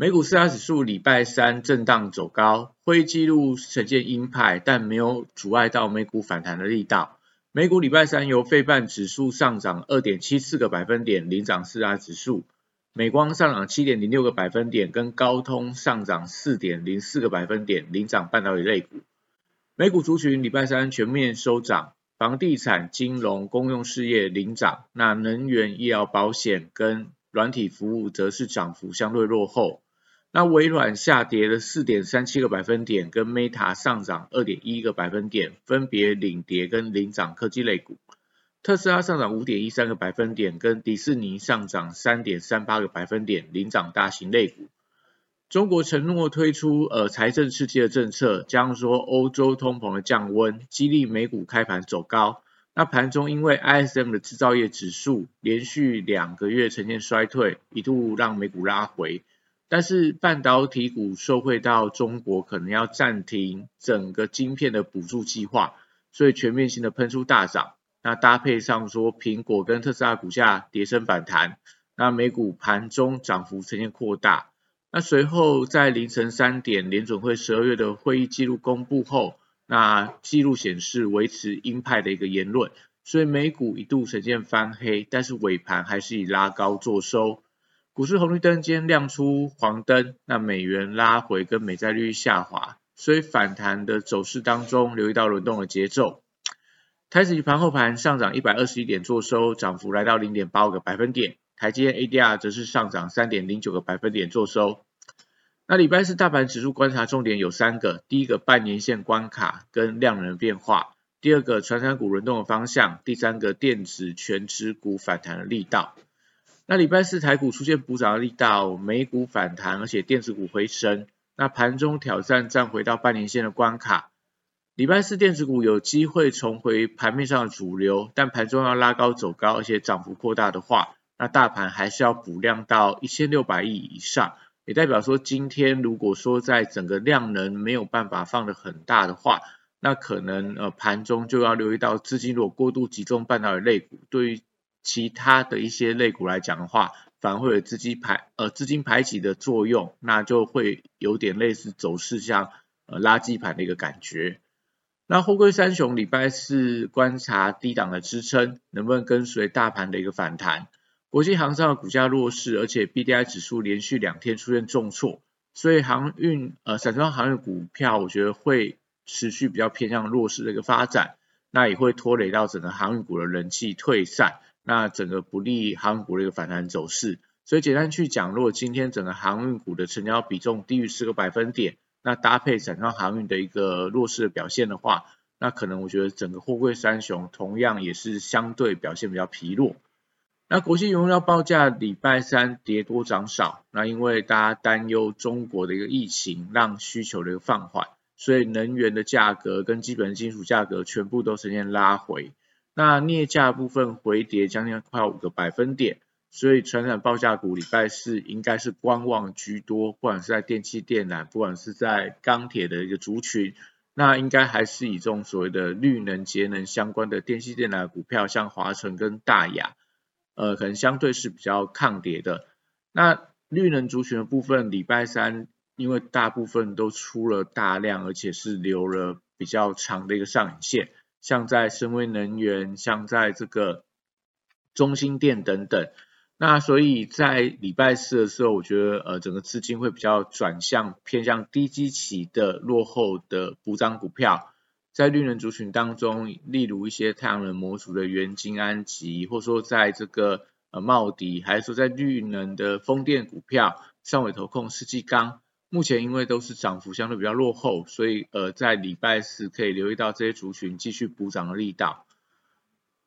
美股四大指数礼拜三震荡走高，会议记录呈现鹰派，但没有阻碍到美股反弹的力道。美股礼拜三由费半指数上涨二点七四个百分点领涨四大指数，美光上涨七点零六个百分点，跟高通上涨四点零四个百分点领涨半导体类股。美股族群礼拜三全面收涨。房地产、金融、公用事业领涨，那能源、医疗保险跟软体服务则是涨幅相对落后。那微软下跌了四点三七个百分点，跟 Meta 上涨二点一个百分点，分别领跌跟领涨科技类股。特斯拉上涨五点一三个百分点，跟迪士尼上涨三点三八个百分点，领涨大型类股。中国承诺推出呃财政刺激的政策，加上说欧洲通膨的降温，激励美股开盘走高。那盘中因为 ISM 的制造业指数连续两个月呈现衰退，一度让美股拉回。但是半导体股受惠到中国可能要暂停整个晶片的补助计划，所以全面性的喷出大涨。那搭配上说苹果跟特斯拉股价跌升反弹，那美股盘中涨幅呈现扩大。那随后在凌晨三点，联准会十二月的会议记录公布后，那记录显示维持鹰派的一个言论，所以美股一度呈现翻黑，但是尾盘还是以拉高做收。股市红绿灯间亮出黄灯，那美元拉回跟美债率下滑，所以反弹的走势当中留意到轮动的节奏。台指盘后盘上涨一百二十一点做收，涨幅来到零点八五个百分点。台积电 ADR 则是上涨三点零九个百分点做收。那礼拜四大盘指数观察重点有三个：第一个半年线关卡跟量能变化；第二个传产股轮动的方向；第三个电子全指股反弹的力道。那礼拜四台股出现补涨的力道，美股反弹，而且电子股回升。那盘中挑战站回到半年线的关卡。礼拜四电子股有机会重回盘面上的主流，但盘中要拉高走高，而且涨幅扩大的话。那大盘还是要补量到一千六百亿以上，也代表说今天如果说在整个量能没有办法放的很大的话，那可能呃盘中就要留意到资金如果过度集中半导体类股，对于其他的一些类股来讲的话，反而会有资金排呃资金排挤的作用，那就会有点类似走势像呃垃圾盘的一个感觉。那后贵三雄礼拜四观察低档的支撑，能不能跟随大盘的一个反弹？国际航商的股价弱势，而且 B D I 指数连续两天出现重挫，所以航运呃散装航运股票，我觉得会持续比较偏向弱势的一个发展，那也会拖累到整个航运股的人气退散，那整个不利航运股的一个反弹走势。所以简单去讲，如果今天整个航运股的成交比重低于四个百分点，那搭配散装航运的一个弱势的表现的话，那可能我觉得整个货柜三雄同样也是相对表现比较疲弱。那国际原料报价礼拜三跌多涨少，那因为大家担忧中国的一个疫情让需求的一个放缓，所以能源的价格跟基本金属价格全部都呈现拉回。那镍价部分回跌将近快五个百分点，所以传染报价股礼拜四应该是观望居多，不管是在电器电缆，不管是在钢铁的一个族群，那应该还是以这种所谓的绿能节能相关的电器电缆股票，像华晨跟大雅。呃，可能相对是比较抗跌的。那绿能族群的部分，礼拜三因为大部分都出了大量，而且是留了比较长的一个上影线，像在深威能源，像在这个中心店等等。那所以在礼拜四的时候，我觉得呃整个资金会比较转向偏向低基期的落后的补涨股票。在绿能族群当中，例如一些太阳能模组的元晶安吉，或者说在这个呃茂迪，还是说在绿能的风电股票，上尾投控、世纪钢，目前因为都是涨幅相对比较落后，所以呃在礼拜四可以留意到这些族群继续补涨的力道。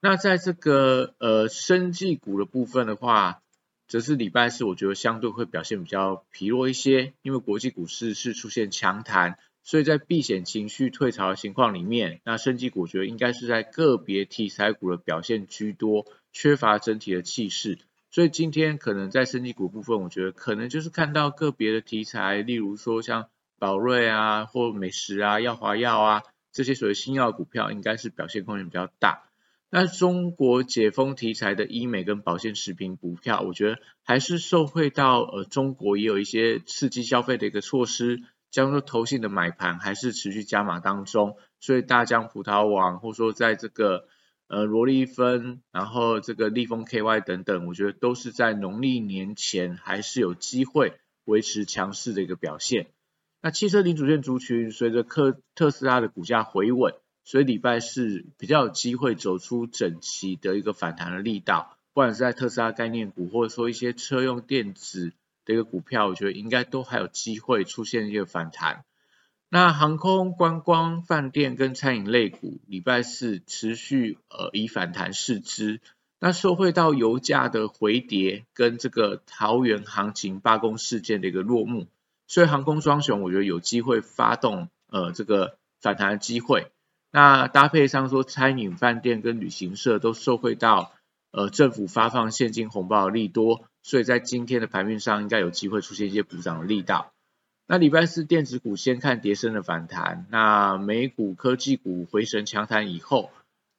那在这个呃生技股的部分的话，则是礼拜四我觉得相对会表现比较疲弱一些，因为国际股市是出现强弹，所以在避险情绪退潮的情况里面，那升级股我觉得应该是在个别题材股的表现居多，缺乏整体的气势。所以今天可能在升级股部分，我觉得可能就是看到个别的题材，例如说像宝瑞啊，或美食啊、药华药啊这些所谓新药股票，应该是表现空间比较大。那中国解封题材的医美跟保健食品股票，我觉得还是受惠到呃中国也有一些刺激消费的一个措施，将说投信的买盘还是持续加码当中，所以大疆葡萄网或者说在这个呃罗利芬，然后这个立丰 KY 等等，我觉得都是在农历年前还是有机会维持强势的一个表现。那汽车零组件族群随着特特斯拉的股价回稳。所以礼拜四比较有机会走出整齐的一个反弹的力道，不管是在特斯拉概念股，或者说一些车用电子的一个股票，我觉得应该都还有机会出现一个反弹。那航空、观光、饭店跟餐饮类股，礼拜四持续呃以反弹示之。那受惠到油价的回跌，跟这个桃园行情罢工事件的一个落幕，所以航空双雄我觉得有机会发动呃这个反弹的机会。那搭配上说，餐饮、饭店跟旅行社都受惠到呃政府发放现金红包的利多，所以在今天的盘面上应该有机会出现一些补涨的力道。那礼拜四电子股先看跌升的反弹，那美股科技股回神强弹以后，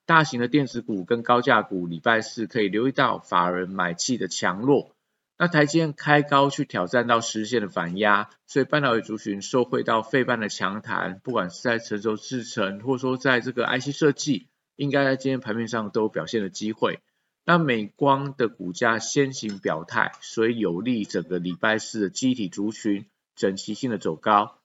大型的电子股跟高价股礼拜四可以留意到法人买气的强弱。那台积电开高去挑战到实现的反压，所以半导体族群受惠到费半的强弹，不管是在成熟制程，或者说在这个 IC 设计，应该在今天盘面上都有表现的机会。那美光的股价先行表态，所以有利整个礼拜四的机体族群整齐性的走高。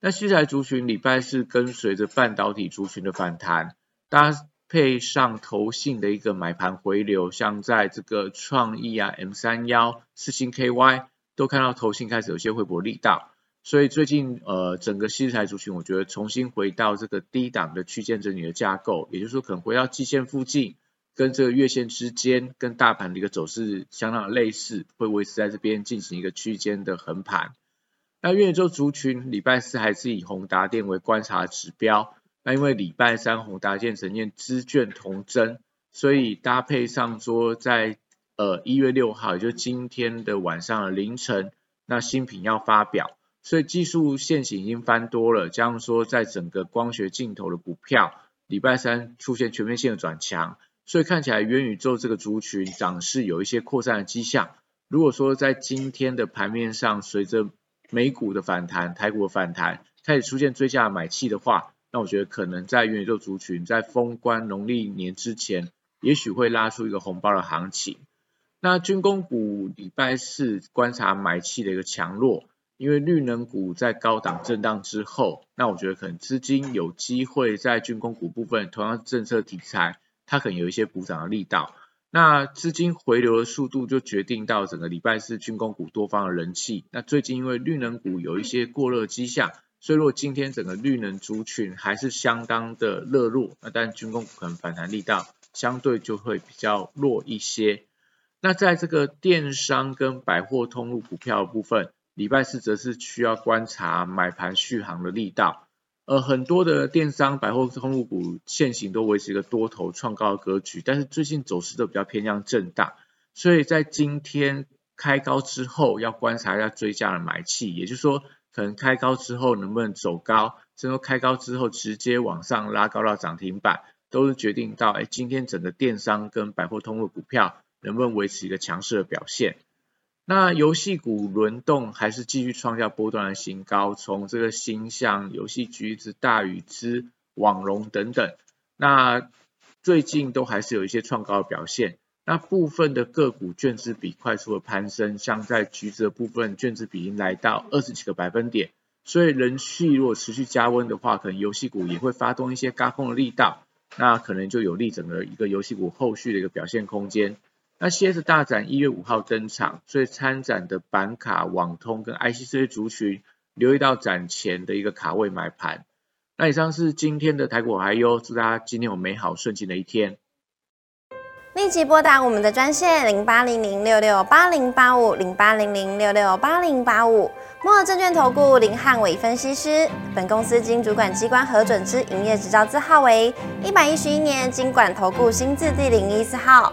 那西材族群礼拜四跟随着半导体族群的反弹，搭。配上投信的一个买盘回流，像在这个创意啊、M 三幺、四星 KY 都看到投信开始有些回补力道，所以最近呃整个西材族群，我觉得重新回到这个低档的区间整理的架构，也就是说可能回到季线附近，跟这个月线之间，跟大盘的一个走势相当类似，会维持在这边进行一个区间的横盘。那元宇宙族群礼拜四还是以宏达电为观察指标。那因为礼拜三宏达建呈现资券同增，所以搭配上说在呃一月六号，也就今天的晚上凌晨，那新品要发表，所以技术线型已经翻多了，加上说在整个光学镜头的股票，礼拜三出现全面性的转强，所以看起来元宇宙这个族群涨势有一些扩散的迹象。如果说在今天的盘面上，随着美股的反弹、台股的反弹，开始出现追加买气的话，那我觉得可能在元宇宙族群在封关农历年之前，也许会拉出一个红包的行情。那军工股礼拜四观察买气的一个强弱，因为绿能股在高档震荡之后，那我觉得可能资金有机会在军工股部分，同样政策题材，它可能有一些补涨的力道。那资金回流的速度就决定到整个礼拜四军工股多方的人气。那最近因为绿能股有一些过热迹象。所以如果今天整个绿能族群还是相当的热络，那但军工股可能反弹力道相对就会比较弱一些。那在这个电商跟百货通路股票的部分，礼拜四则是需要观察买盘续航的力道。呃，很多的电商百货通路股现行都维持一个多头创高的格局，但是最近走势都比较偏向震荡，所以在今天开高之后要观察一下追加的买气，也就是说。可能开高之后能不能走高，甚至开高之后直接往上拉高到涨停板，都是决定到哎今天整个电商跟百货通路股票能不能维持一个强势的表现。那游戏股轮动还是继续创下波段的新高，从这个星象、游戏橘子、大宇之、网龙等等，那最近都还是有一些创高的表现。那部分的个股券资比快速的攀升，像在橘子的部分，券资比已经来到二十几个百分点，所以人气如果持续加温的话，可能游戏股也会发动一些高空的力道，那可能就有利整个一个游戏股后续的一个表现空间。那 CS 大展一月五号登场，所以参展的板卡、网通跟 IC 这些族群，留意到展前的一个卡位买盘。那以上是今天的台股还优，祝大家今天有美好顺境的一天。立即拨打我们的专线零八零零六六八零八五零八零零六六八零八五。摩尔证券投顾林汉伟分析师，本公司经主管机关核准之营业执照字号为一百一十一年经管投顾新字第零一四号。